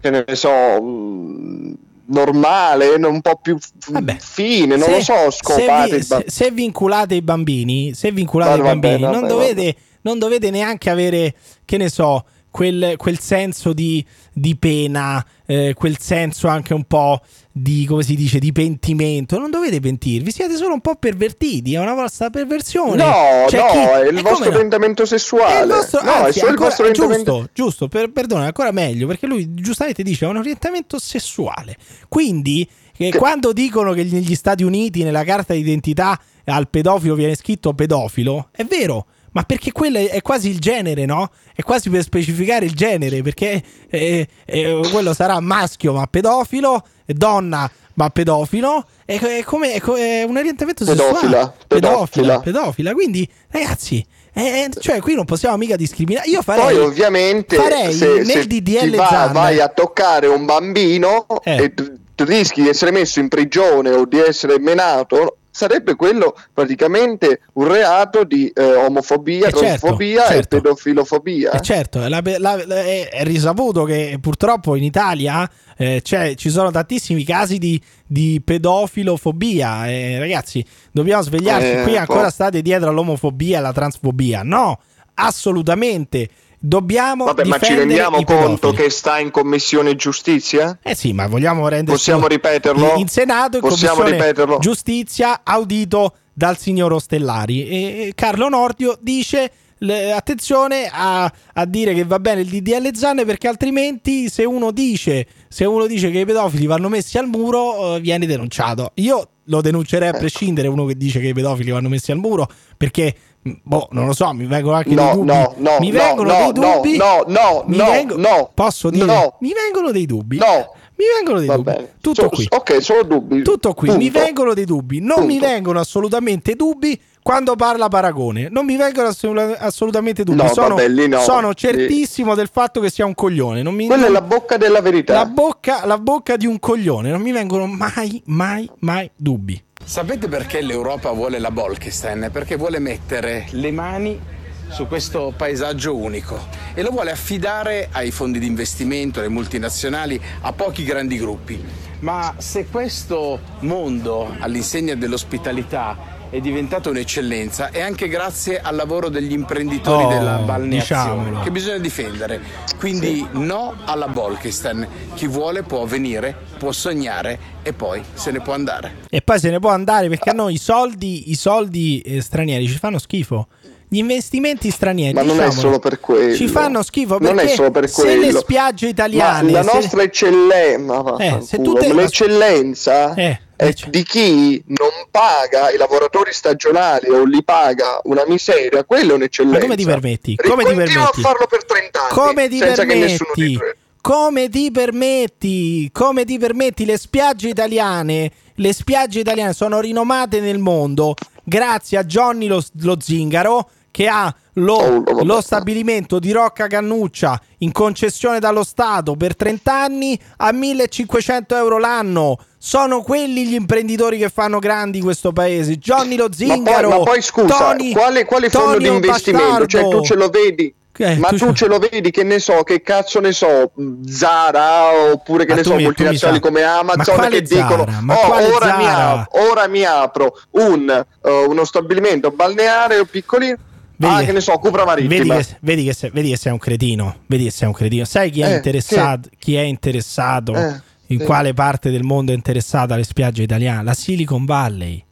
che ne so, mh, normale, un po' più Vabbè, fine, non se- lo so, scopate se, vi- se- se vinculate i bambini, se vinculate Va- i vabbè, bambini, vabbè, non, vabbè. dovete, non dovete neanche avere, che ne so, quel, quel senso di, di pena, eh, quel senso anche un po' di, come si dice, di pentimento. Non dovete pentirvi, siete solo un po' pervertiti, è una vostra perversione. No, C'è no, chi- è il eh, vostro come no? orientamento sessuale. È il vostro, no, anzi, è solo il ancora- vostro orientamento giusto, giusto, per, perdona, ancora meglio, perché lui giustamente dice è un orientamento sessuale. Quindi, eh, Che- quando dicono che negli Stati Uniti nella carta d'identità al pedofilo viene scritto pedofilo, è vero. Ma perché quello è, quasi il genere, no? È quasi per specificare il genere, perché eh, eh, quello sarà maschio ma pedofilo, donna ma pedofilo, è, è come è, è un orientamento Pedofila, sessuale. pedofila. pedofila, pedofila. Quindi, ragazzi, eh, cioè qui non possiamo mica discriminare. Io farei, Poi ovviamente farei se, nel se DDL va- Zan, vai a toccare un bambino Eh. e t- t- rischi di essere messo in prigione o di essere menato, sarebbe quello praticamente un reato di eh, omofobia, Eh, certo, transfobia certo. e pedofilofobia. Eh, certo, la- la- la- è, è risaputo che purtroppo in Italia eh, c'è- ci sono tantissimi casi di, di pedofilofobia. Eh, ragazzi, dobbiamo svegliarci. Eh, Qui ancora po'. state dietro all'omofobia e alla transfobia. No, assolutamente. Dobbiamo Vabbè, ma ci rendiamo conto che sta in commissione giustizia? Eh sì, ma vogliamo renderci Possiamo ripeterlo? in, in Senato in Possiamo commissione ripeterlo? giustizia audito dal signor Ostellari e e Carlo Nordio dice le- attenzione a, a dire che va bene il DDL Zanne perché altrimenti se uno dice se uno dice che i pedofili vanno messi al muro eh, viene denunciato io lo denuncerei a Ecco. prescindere uno che dice che i pedofili vanno messi al muro perché mh, boh non lo so mi vengono anche dei No, dubbi no, no, mi no, vengono no, dei dubbi no, no, mi no, vengo- no, posso dire no. mi vengono dei dubbi No. Mi vengono dei Va dubbi bene. tutto So- qui Ok, solo dubbi. tutto qui, mi Punto. vengono dei dubbi, non mi Punto. vengono assolutamente dubbi quando parla Paragone, non mi vengono assolut- assolutamente dubbi, No, sono, vabbè, no. sono certissimo del fatto che sia un coglione, non mi, Quella è non- la bocca della verità. la bocca, la bocca di un coglione, non mi vengono mai, mai, mai dubbi. Sapete perché l'Europa vuole la Bolkestein? Perché vuole mettere le mani su questo paesaggio unico e lo vuole affidare ai fondi di investimento, alle multinazionali, a pochi grandi gruppi. Ma se questo mondo all'insegna dell'ospitalità è diventato un'eccellenza è anche grazie al lavoro degli imprenditori Oh, della balneazione diciamolo. che bisogna difendere. Quindi no alla Bolkestein. Chi vuole può venire, può sognare e poi se ne può andare. E poi se ne può andare perché a noi i soldi, i soldi eh, stranieri ci fanno schifo. Gli investimenti stranieri Ma non è solo per quello. Ci fanno schifo Non è solo per se quello. le spiagge italiane Ma la se- nostra eccellenza, Eh, se l'eccellenza Eh, è di chi non paga i lavoratori stagionali o li paga una miseria, quella è un'eccellenza. Ma come ti permetti? Come ti permetti? a farlo per 30 anni Come ti senza che nessuno permetti? ti. Come ti permetti? Come ti permetti? Le spiagge italiane, le spiagge italiane sono rinomate nel mondo grazie a Johnny lo, lo zingaro che ha lo, Oh, lo stabilimento di Rocca Cannuccia in concessione dallo Stato per 30 anni a 1500 euro l'anno. Sono quelli gli imprenditori che fanno grandi questo paese. Johnny lo Ma poi, Zingaro. ma poi scusa, Tony- quale, quale fondo di investimento? Cioè, tu ce lo vedi? Eh, ma tu tu, ce- lo vedi che ne so, che cazzo ne so, Zara oppure che Ma ne so, mi- multinazionali come Ma Amazon che dicono Zara? Ma "Oh, ora, mi Zara?" ap- ora mi apro un, eh, uno stabilimento balneare o piccolino. Vedi ah, che- che ne so, Cupra Vedi Marittima. che, vedi, che sei, vedi che sei un cretino. Vedi che sei un cretino. Sai chi è Eh, interessato? Chi è interessato? Eh, in sì. quale parte del mondo è interessata alle spiagge italiane? La Silicon Valley.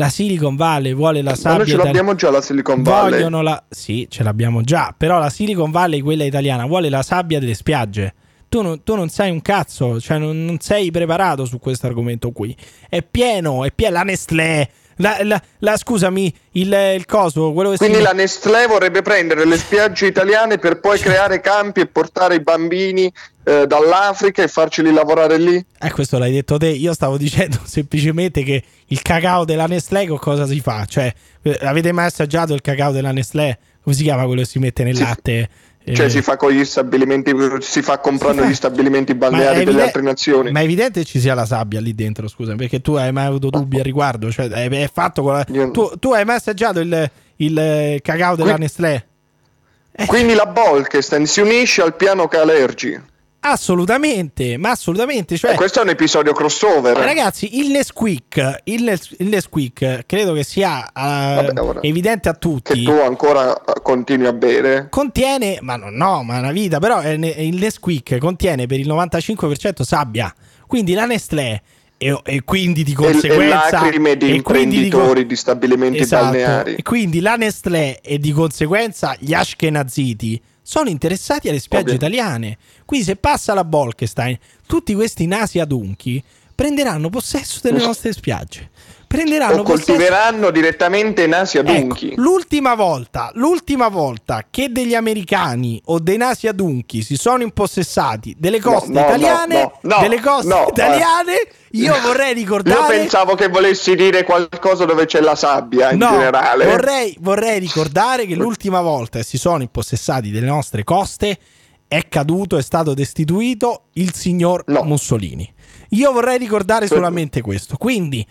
La Silicon Valley vuole la Ma sabbia noi ce l'abbiamo già la Silicon Valley. Vogliono la sì, ce l'abbiamo già. Però la Silicon Valley, quella italiana, vuole la sabbia delle spiagge. Tu non, tu non sai un cazzo, cioè non, non sei preparato su questo argomento qui. È pieno, è pieno. La Nestlé, la, la- la- scusami, il, il coso, quello che Quindi si la Nestlé vorrebbe prendere le spiagge italiane per poi creare campi e portare i bambini eh, dall'Africa e farceli lavorare lì? Eh, questo l'hai detto te. Io stavo dicendo semplicemente che il cacao della Nestlé con cosa si fa? Cioè, eh, avete mai assaggiato il cacao della Nestlé? Come si chiama quello che si mette nel Sì. latte? Cioè Eh, si fa con gli stabilimenti, si fa comprando si fa- gli stabilimenti balneari delle evide- altre nazioni. Ma è evidente che ci sia la sabbia lì dentro, scusa, perché tu hai mai avuto dubbi al riguardo? Cioè, è, è fatto con la- Io- tu, tu hai mai assaggiato il, il, eh, cacao della Qui- Nestlé? Eh, Quindi la Bolkestein si unisce al piano Calergi. Assolutamente, ma assolutamente. Cioè, Eh, questo è un episodio crossover. Ragazzi, il Nesquik, il, Nes- il Nesquik credo che sia eh, Vabbè, evidente a tutti. che tu ancora eh, continui a bere. contiene, ma no, no, ma è una vita, però ne- il Nesquik contiene per il 95% sabbia. Quindi la Nestlé e, e quindi di E, e conseguenza lacrime di e quindi di imprenditori di, stabilimenti Esatto. balneari. E quindi la Nestlé e di conseguenza gli Ashkenaziti sono interessati alle spiagge Ovvio. italiane. Quindi se passa la Bolkestein, tutti questi nasi adunchi prenderanno possesso delle nostre spiagge. Prenderanno O possesso coltiveranno direttamente nasi adunchi. Ecco, l'ultima volta, l'ultima volta che degli americani o dei nasi adunchi si sono impossessati delle coste no, no, italiane, no, delle coste no, italiane, io vorrei Io ricordare pensavo che volessi dire qualcosa dove c'è la sabbia in generale. Vorrei, vorrei ricordare che l'ultima volta che si sono impossessati delle nostre coste è caduto, è stato destituito il signor No. Mussolini. Io vorrei ricordare solamente questo. Quindi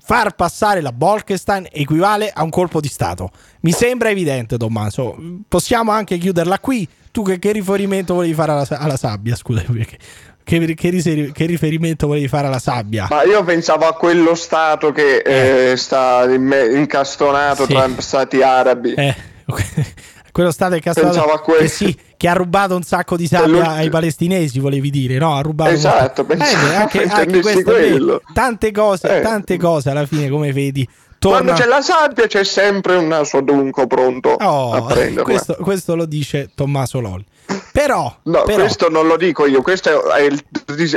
far passare la Bolkestein equivale a un colpo di Stato. Mi sembra evidente, Tommaso. Possiamo anche chiuderla qui. Tu che, che riferimento volevi fare alla, alla sabbia? Scusa, perché- che, che che riferimento volevi fare alla sabbia? Ma io pensavo a quello stato che eh, sta in me- incastonato Sì. tra stati arabi. Eh, quello stato a questo. eh sì, che ha rubato un sacco di Cioè, sabbia ai palestinesi, volevi dire, no? Ha rubato Esatto, Eh, pensavo- beh, anche, anche questo è quello. Tante cose, Eh. tante cose alla fine, come vedi, Quando torna c'è la sabbia c'è sempre un naso adunco pronto Oh, questo, questo lo dice Tommaso Lolli. Però, No, però, questo non lo dico io, questo è il,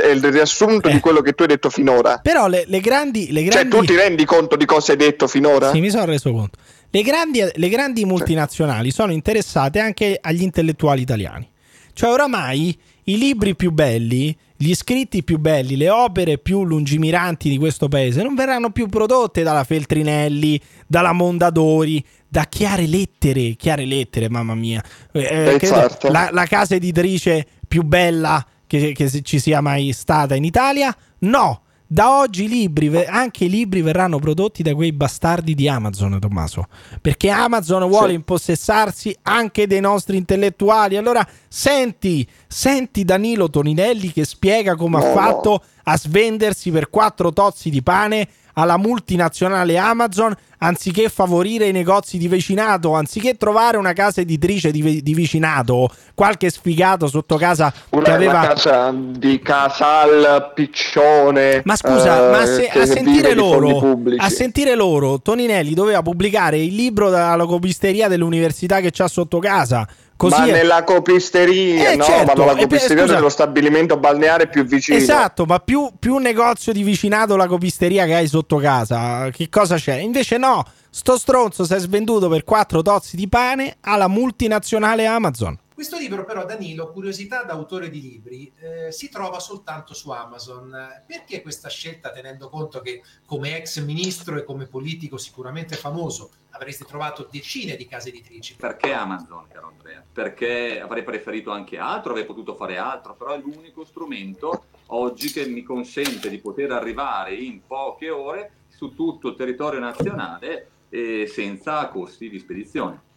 è il riassunto Eh. di quello che tu hai detto finora. però le, le grandi, le Cioè, grandi tu ti rendi conto di cosa hai detto finora? Sì, mi sono reso conto. Le grandi, le grandi multinazionali sono interessate anche agli intellettuali italiani. Cioè, oramai i libri più belli, gli scritti più belli, le opere più lungimiranti di questo paese non verranno più prodotte dalla Feltrinelli, dalla Mondadori, da chiare lettere. Chiare lettere, mamma mia. Eh, eh, la, la casa editrice più bella che, che ci sia mai stata in Italia? No. Da oggi i libri, anche i libri verranno prodotti da quei bastardi di Amazon, Tommaso. Perché Amazon vuole Sì. impossessarsi anche dei nostri intellettuali. Allora, senti, senti Danilo Toninelli che spiega come No, ha no. fatto a svendersi per quattro tozzi di pane alla multinazionale Amazon anziché favorire i negozi di vicinato, anziché trovare una casa editrice di, di vicinato, qualche sfigato sotto casa che Una, aveva la casa di Casal Piccione. Ma scusa, eh, ma se- che a, sentire loro, a sentire loro, Toninelli doveva pubblicare il libro dalla copisteria dell'università che c'ha sotto casa. Così ma è- nella copisteria, Eh, no? certo, ma nella e per- copisteria scusa. dello stabilimento balneare più vicino. Esatto, ma più, più negozio di vicinato la copisteria che hai sotto casa, che cosa c'è? Invece no, sto stronzo si è svenduto per quattro tozzi di pane alla multinazionale Amazon. Questo libro però, Danilo, Curiosità d'autore di libri, eh, si trova soltanto su Amazon. Perché questa scelta, tenendo conto che come ex ministro e come politico sicuramente famoso avresti trovato decine di case editrici? Perché Amazon, caro Andrea? Perché avrei preferito anche altro, avrei potuto fare altro, però è l'unico strumento oggi che mi consente di poter arrivare in poche ore su tutto il territorio nazionale e senza costi di spedizione.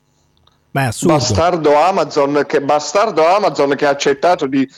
Assurdo. Bastardo Amazon che, bastardo Amazon che ha accettato di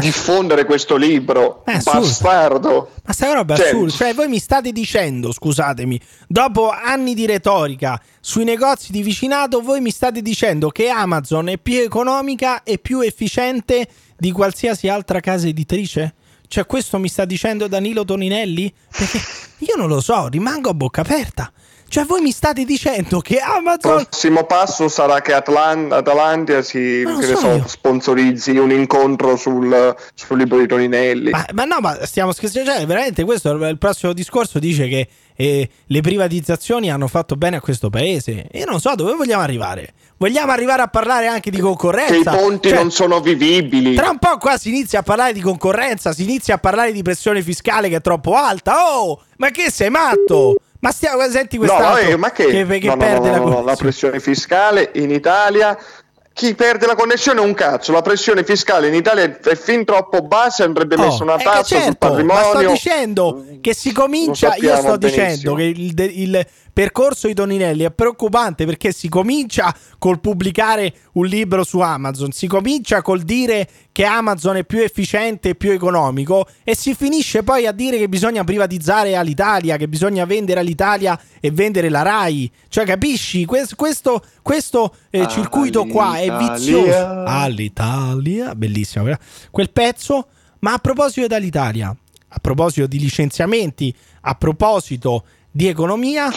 diffondere questo libro. Bastardo. Ma sta roba Cioè- assurda. Cioè, voi mi state dicendo, scusatemi, dopo anni di retorica sui negozi di vicinato, voi mi state dicendo che Amazon è più economica e più efficiente di qualsiasi altra casa editrice? Cioè, questo mi sta dicendo Danilo Toninelli? Perché io non lo so, rimango a bocca aperta. Cioè, voi mi state dicendo che Il Amazon. prossimo passo sarà che Atlan- Atalantia si so sponsorizzi un incontro sul, sul libro di Toninelli. Ma, ma no, ma stiamo scherzando. Cioè, veramente, questo il prossimo discorso dice che eh, le privatizzazioni hanno fatto bene a questo paese. Io non so dove vogliamo arrivare. Vogliamo arrivare a parlare anche di concorrenza. che i ponti Cioè, non sono vivibili. Tra un po' qua si inizia a parlare di concorrenza, si inizia a parlare di pressione fiscale che è troppo alta. Oh, ma che sei matto? Ma stiamo, senti No, quest'altro eh, ma che, che, che no, no, perde no, la no, no, la connessione. pressione fiscale in Italia. Chi perde la connessione è un cazzo. La pressione fiscale in Italia è, fin troppo bassa. Andrebbe Oh, messa una eh, tassa sul certo, patrimonio. Ma sto dicendo che si comincia. Io sto sappiamo dicendo benissimo. che il, il percorso di Toninelli è preoccupante perché si comincia col pubblicare un libro su Amazon, si comincia col dire che Amazon è più efficiente e più economico e si finisce poi a dire che bisogna privatizzare all'Italia, che bisogna vendere all'Italia e vendere la RAI. Cioè, capisci? Questo, questo, questo, eh, circuito qua è vizioso. All'Italia, bellissimo. quella- Quel pezzo, ma a proposito dell'Italia, a proposito di licenziamenti, a proposito di economia,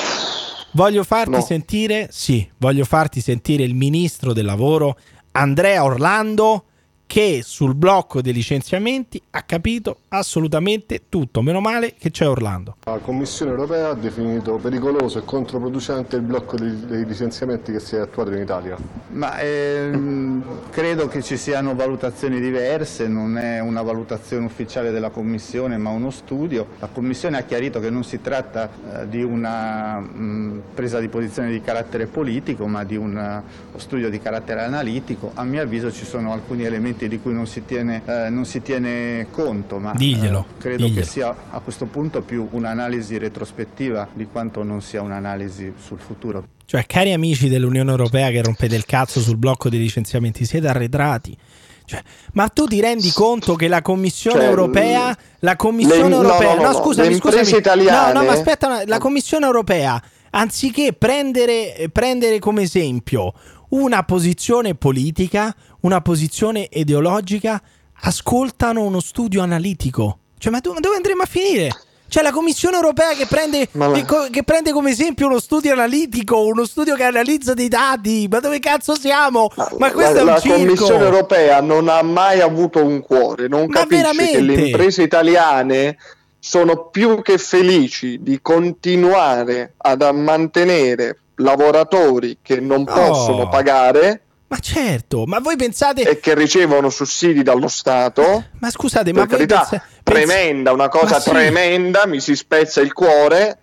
voglio farti No. sentire, sì, voglio farti sentire il ministro del lavoro, Andrea Orlando, che sul blocco dei licenziamenti ha capito assolutamente tutto. Meno male che c'è Orlando. La Commissione europea ha definito pericoloso e controproducente il blocco dei, dei licenziamenti che si è attuato in Italia. Ma ehm, credo che ci siano valutazioni diverse, non è una valutazione ufficiale della Commissione ma uno studio. La Commissione ha chiarito che non si tratta eh, di una mh, presa di posizione di carattere politico ma di un eh, studio di carattere analitico. A mio avviso ci sono alcuni elementi di cui non si tiene, eh, non si tiene conto, ma Diglielo, eh, credo diglielo. che sia a questo punto più un'analisi retrospettiva di quanto non sia un'analisi sul futuro. Cioè, cari amici dell'Unione Europea che rompete il cazzo sul blocco dei licenziamenti, siete arretrati. Cioè, ma tu ti rendi conto che la Commissione Cioè, europea, la Commissione le- no, europea, no, no, no, scusami, le imprese scusami, italiane- no, no, ma aspetta, una- la Commissione europea, anziché prendere, prendere come esempio una posizione politica, una posizione ideologica, ascoltano uno studio analitico. Cioè, ma, dove andremo a finire? C'è la Commissione europea che prende, la- che, prende come esempio uno studio analitico, uno studio che analizza dei dati. Ma dove cazzo siamo? Ma questo la, è un la circo. Commissione europea non ha mai avuto un cuore, non Ma capisce che le imprese italiane sono più che felici di continuare ad mantenere lavoratori che non Oh. possono pagare Ma certo, ma voi pensate... e che ricevono sussidi dallo Stato. Ma scusate, ma Per voi carità, pensa- tremenda, una cosa sì. tremenda, mi si spezza il cuore,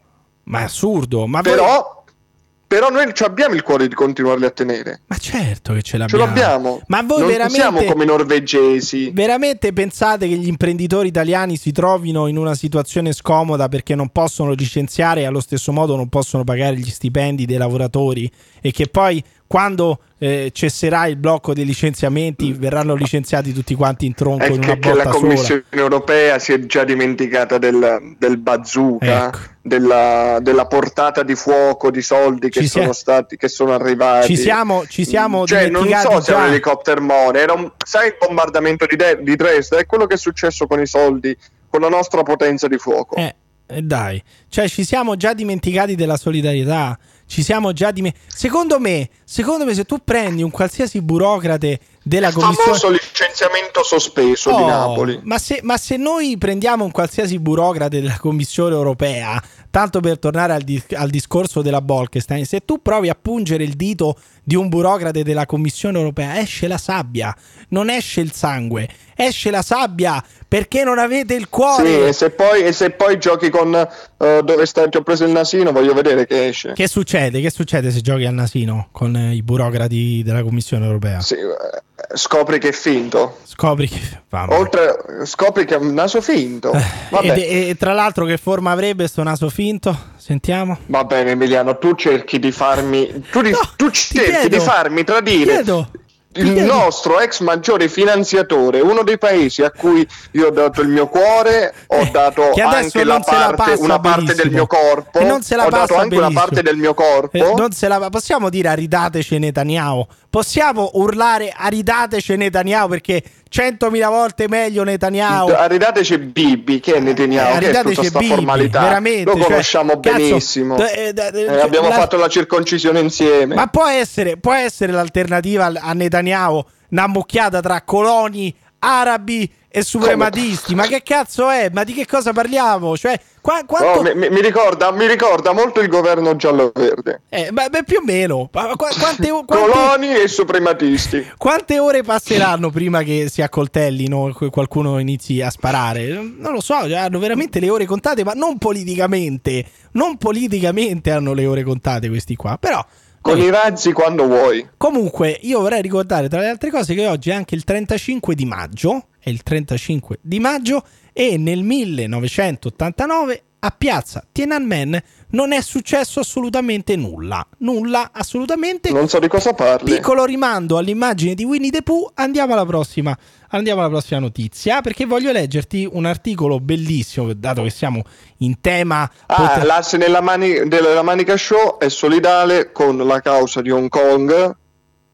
Ma è assurdo, ma voi- però, però noi ci abbiamo il cuore di continuarli a tenere. Ma certo che ce Ce l'abbiamo. l'abbiamo. Ma voi non veramente... siamo come i norvegesi. Veramente pensate che gli imprenditori italiani si trovino in una situazione scomoda perché non possono licenziare e allo stesso modo non possono pagare gli stipendi dei lavoratori e che poi quando eh, cesserà il blocco dei licenziamenti verranno licenziati tutti quanti in tronco È in una che, che la Commissione sola? europea si è già dimenticata del, del bazooka, Ecco. della, della portata di fuoco di soldi che sono stati che sono arrivati. Ci siamo, ci siamo cioè, non so se era un elicottero More, era un, sai il bombardamento di, De- di Dresda, è quello che è successo con i soldi, con la nostra potenza di fuoco. Eh, eh, dai, cioè ci siamo già dimenticati della solidarietà. Ci siamo già dimenticati. Secondo me, secondo me, se tu prendi un qualsiasi burocrate della il commissione. famoso licenziamento sospeso di Oh, Napoli. Ma se, ma se noi prendiamo un qualsiasi burocrate della Commissione europea, tanto per tornare al, dis- al discorso della Bolkestein, se tu provi a pungere il dito di un burocrate della Commissione europea, esce la sabbia, non esce il sangue, esce la sabbia perché non avete il cuore. Sì, e se poi, e se poi giochi con uh, dove stai, ti ho preso il nasino, voglio vedere che esce. Che succede? Che succede se giochi al nasino con eh, i burocrati della Commissione europea? Sì, eh, scopri che è finto. Scopri che. Oltre, scopri che è un naso finto. Vabbè. E, e tra l'altro, che forma avrebbe sto naso finto? Sentiamo. Va bene, Emiliano, tu cerchi di farmi. Tu, di, No, tu cerchi di farmi tradire chiedo. il nostro ex maggiore finanziatore, uno dei paesi a cui io ho dato il mio cuore, ho dato che adesso anche la la parte, passa una parte del mio corpo, non se la ho dato passa anche una parte del mio corpo. Eh, non se la, possiamo dire aridateci Netanyahu? Possiamo urlare aridateci Netanyahu perché 100.000 volte meglio Netanyahu. Aridateci Bibi, che è Netanyahu, che è tutta sta Bibi, formalità. veramente, Lo cioè, conosciamo cazzo, benissimo. d- eh, d- Eh, cioè, abbiamo la- fatto la circoncisione insieme. Ma può essere, può essere l'alternativa al- a Netanyahu una mucchiata tra coloni arabi e suprematisti? Ma che cazzo è? Ma di che cosa parliamo? Cioè, qua- quanto... Oh, mi, mi- ricorda, mi ricorda molto il governo giallo-verde. eh, beh, beh, più o meno. Ma qua- quante, quante- Coloni e suprematisti. Quante ore passeranno prima che si accoltellino e qualcuno inizi a sparare? Non lo so, hanno veramente le ore contate, ma non politicamente. Non politicamente hanno le ore contate questi qua. Però, Con i razzi quando vuoi. comunque, io vorrei ricordare tra le altre cose che oggi è anche il 35 di maggio. È il 35 di maggio e nel 1989 a piazza Tiananmen non è successo assolutamente nulla. Nulla, assolutamente. Non so di cosa parli. Piccolo rimando all'immagine di Winnie the Pooh. Andiamo alla prossima. Andiamo alla prossima notizia. Perché voglio leggerti un articolo bellissimo. Dato che siamo in tema. Ah, pote- l'asse nella mani- della Manica Show è solidale con la causa di Hong Kong,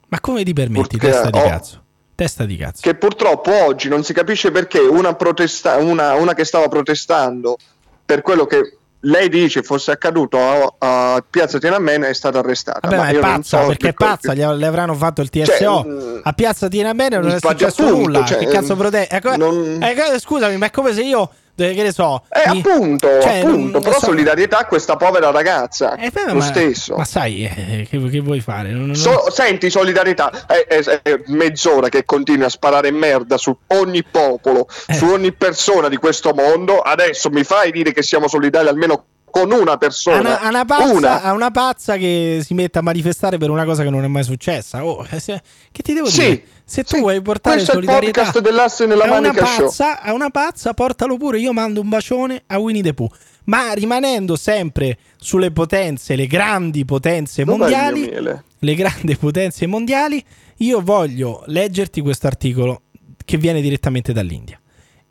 Ma come ti permetti? Perché- Testa di oh. cazzo. Testa di cazzo. che purtroppo oggi non si capisce perché una, protesta- una, una che stava protestando per quello che lei dice fosse accaduto a, a Piazza Tiananmen è stata arrestata. Vabbè, ma è non pazza so perché è pazza. Gli, le avranno fatto il TSO Cioè, mm, a Piazza Tiananmen non è successo appunto, nulla. cioè, che cazzo prote- è come- non- è come- scusami, ma è come se io. Eh, Che ne so. Eh, mi- appunto, cioè, appunto, però so- solidarietà a questa povera ragazza, Eh, beh, lo ma, stesso. Ma sai, eh, che, che vuoi fare? Non- non- So- senti solidarietà, è, è- è mezz'ora che continui a sparare merda su ogni popolo, Eh. su ogni persona di questo mondo, adesso mi fai dire che siamo solidari almeno con una a persona, una, a una pazza, una. a una pazza che si mette a manifestare per una cosa che non è mai successa. Oh, eh, se- che ti devo Sì, dire? Se tu sì. vuoi portare Questo è il solidarietà podcast dell'asse nella a una, pazza, a una pazza, portalo pure. Io mando un bacione a Winnie the Pooh. Ma rimanendo sempre sulle potenze, le grandi potenze Dov'è mondiali, le grandi potenze mondiali, io voglio leggerti questo articolo che viene direttamente dall'India.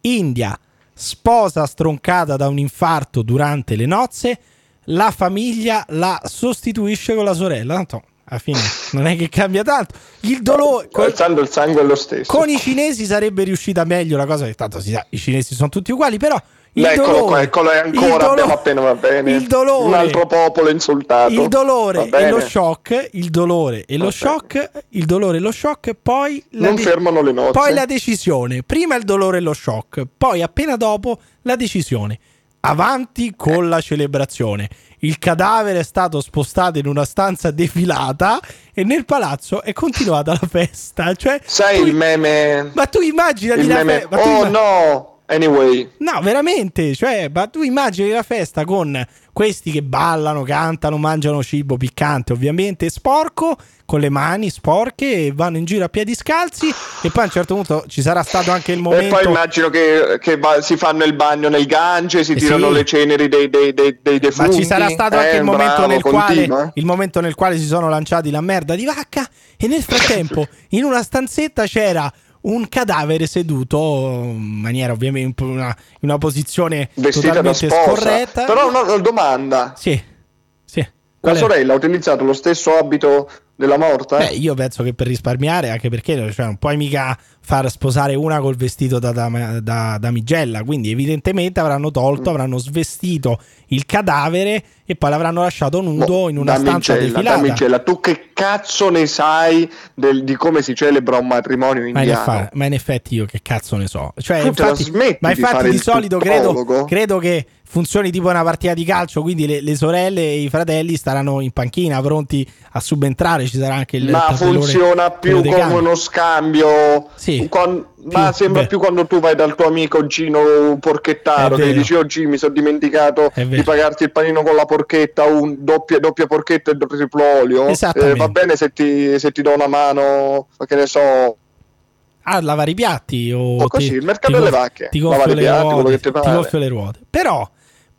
India, sposa stroncata da un infarto durante le nozze, la famiglia la sostituisce con la sorella. Tanto, alla fine, non è che cambia tanto. Il dolore... Alzando il sangue è lo stesso. con i cinesi sarebbe riuscita meglio la cosa, che tanto si sa, i cinesi sono tutti uguali, però il Eccolo dolore, qua, eccolo è ancora, dolore- abbiamo appena va bene. il dolore, Un altro popolo insultato. il dolore e lo shock, il dolore e lo shock, il dolore e lo shock, poi la, Non fermano le nozze. poi la decisione. Prima il dolore e lo shock, poi appena dopo la decisione. Avanti con la celebrazione. Il cadavere è stato spostato in una stanza defilata e nel palazzo è continuata la festa. Cioè, Sai tu- il meme? Ma tu immaginati il la meme festa. Oh no! Anyway, No, veramente, cioè, ma tu immagini la festa con questi che ballano, cantano, mangiano cibo piccante, ovviamente sporco, con le mani sporche e vanno in giro a piedi scalzi e poi a un certo punto ci sarà stato anche il e momento poi immagino che, che va- si fanno il bagno nel Gange, si Eh tirano sì. le ceneri dei, dei, dei, dei ma defunti. ci sarà stato anche Eh, il momento, bravo, nel quale, il momento nel quale si sono lanciati la merda di vacca e nel frattempo in una stanzetta c'era un cadavere seduto in maniera ovviamente in una, in una posizione Vestita totalmente scorretta. Però una, una domanda. sì La Qual è? sorella ha utilizzato lo stesso abito della morta? Beh, io penso che per risparmiare, anche perché cioè, non puoi mica far sposare una col vestito da, da, da- damigella. Quindi, evidentemente, avranno tolto, Mm. avranno svestito il cadavere e poi l'avranno lasciato nudo Boh, in una stanza damigella, defilata. damigella. Tu che cazzo ne sai del- di come si celebra un matrimonio Ma in, effa- ma in effetti io che cazzo ne so. Cioè, la infatti, ma di infatti di il solito credo, credo che funzioni tipo una partita di calcio, quindi le, le sorelle e i fratelli staranno in panchina pronti a subentrare, ci sarà anche il Ma funziona più come uno scambio. Sì, Quan- ma più- sembra beh. più quando tu vai dal tuo amico Gino Porchettaro che dici oggi mi sono dimenticato di pagarti il panino con la porchetta, un doppia, doppia porchetta e triplo olio. Eh, va bene se ti, se ti do una mano, che ne so, a lavare i piatti o, O così, ti- il mercato ti delle vacche. ti gonfio le piatti, ruote, ti gonfio le ruote. Però,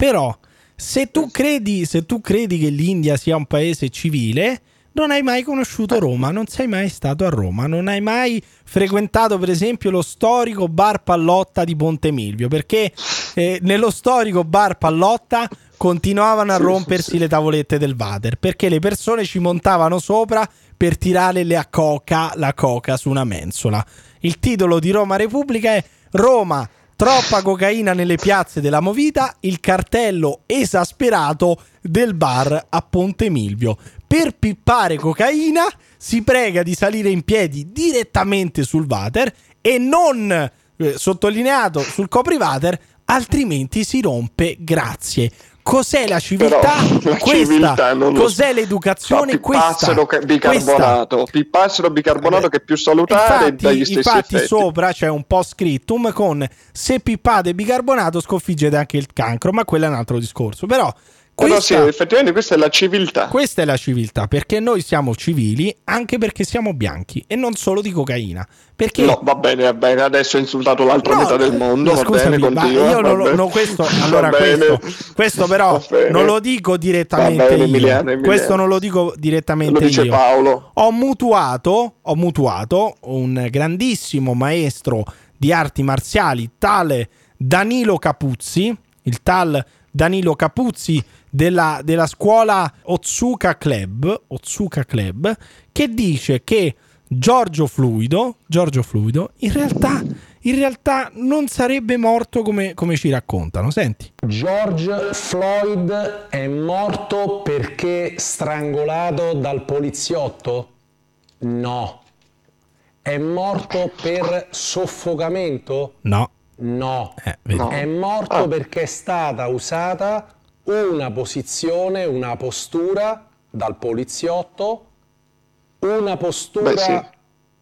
però se tu credi se tu credi che l'India sia un paese civile non hai mai conosciuto Roma, non sei mai stato a Roma, non hai mai frequentato per esempio lo storico bar Pallotta di Ponte Milvio, perché eh, nello storico bar Pallotta continuavano a rompersi le tavolette del water, perché le persone ci montavano sopra per tirare la coca, la coca su una mensola. Il titolo di Roma Repubblica è Roma, troppa cocaina nelle piazze della Movita, il cartello esasperato del bar a Ponte Milvio. Per pippare cocaina si prega di salire in piedi direttamente sul water e non eh, sottolineato sul coprivater, altrimenti si rompe. Grazie. Cos'è la civiltà? Però la Questa. civiltà lo Cos'è so. l'educazione? Questa. pippassero ca- bicarbonato, pippassero bicarbonato che è più salutare Infatti, gli stessi infatti effetti. sopra c'è un post scriptum con se pippate bicarbonato sconfiggete anche il cancro, ma quello è un altro discorso. Però Però sì, questa, effettivamente questa è la civiltà. questa è la civiltà, perché noi siamo civili anche perché siamo bianchi e non solo di cocaina. Perché No, va bene, va bene, adesso ho insultato l'altra No, metà del mondo, ma va scusami, bene, continua. io non lo- no, questo, allora questo, questo però non lo dico direttamente bene, io. Emiliano, Emiliano. Questo non lo dico direttamente Lo dice io. Paolo. Ho mutuato, ho mutuato un grandissimo maestro di arti marziali, tale Danilo Capuzzi, il tal Danilo Capuzzi della, della scuola Otsuka Club, Otsuka Club, che dice che Giorgio Fluido, Giorgio Fluido, in realtà, in realtà non sarebbe morto come, come ci raccontano. Senti. George Floyd è morto perché strangolato dal poliziotto? No. È morto per soffocamento? No. No. Eh. No. È morto Ah. perché è stata usata una posizione, una postura dal poliziotto, una postura Beh, sì.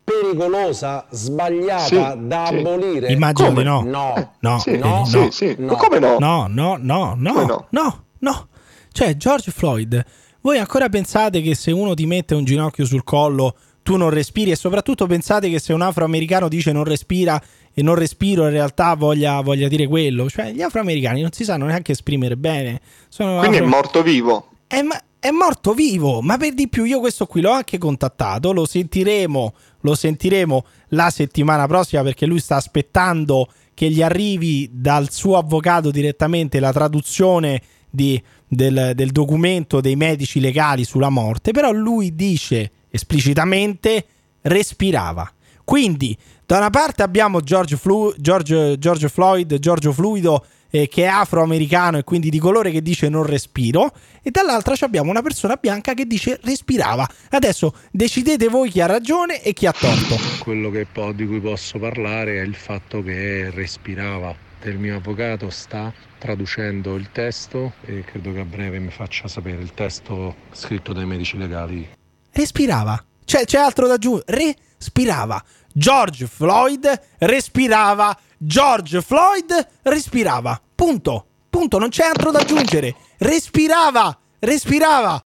pericolosa, sbagliata Sì, da sì. abolire? Immagino Come? di no. No. No, no, no. No. Come no? No, no, no, no? no, no. Cioè, George Floyd, voi ancora pensate che se uno ti mette un ginocchio sul collo tu non respiri e soprattutto pensate che se un afroamericano dice non respira e non respiro in realtà voglia, voglia dire quello? Cioè, gli afroamericani non si sanno neanche esprimere bene. Sono Quindi è afro- morto vivo. è, è morto vivo, ma per di più io questo qui l'ho anche contattato, lo sentiremo, lo sentiremo la settimana prossima perché lui sta aspettando che gli arrivi dal suo avvocato direttamente la traduzione di- del, del documento dei medici legali sulla morte, però lui dice esplicitamente respirava. Quindi da una parte abbiamo George, Flu- George- George Floyd, Giorgio Fluido eh, che è afroamericano e quindi di colore che dice non respiro e dall'altra abbiamo una persona bianca che dice respirava. Adesso decidete voi chi ha ragione e chi ha torto. Quello po- di cui posso parlare è il fatto che respirava. Il mio avvocato sta traducendo il testo e credo che a breve mi faccia sapere il testo scritto dai medici legali. Respirava. C'è, c'è altro da aggiungere? Respirava. George Floyd respirava. George Floyd respirava. Punto. Punto. Non c'è altro da aggiungere. Respirava. Respirava.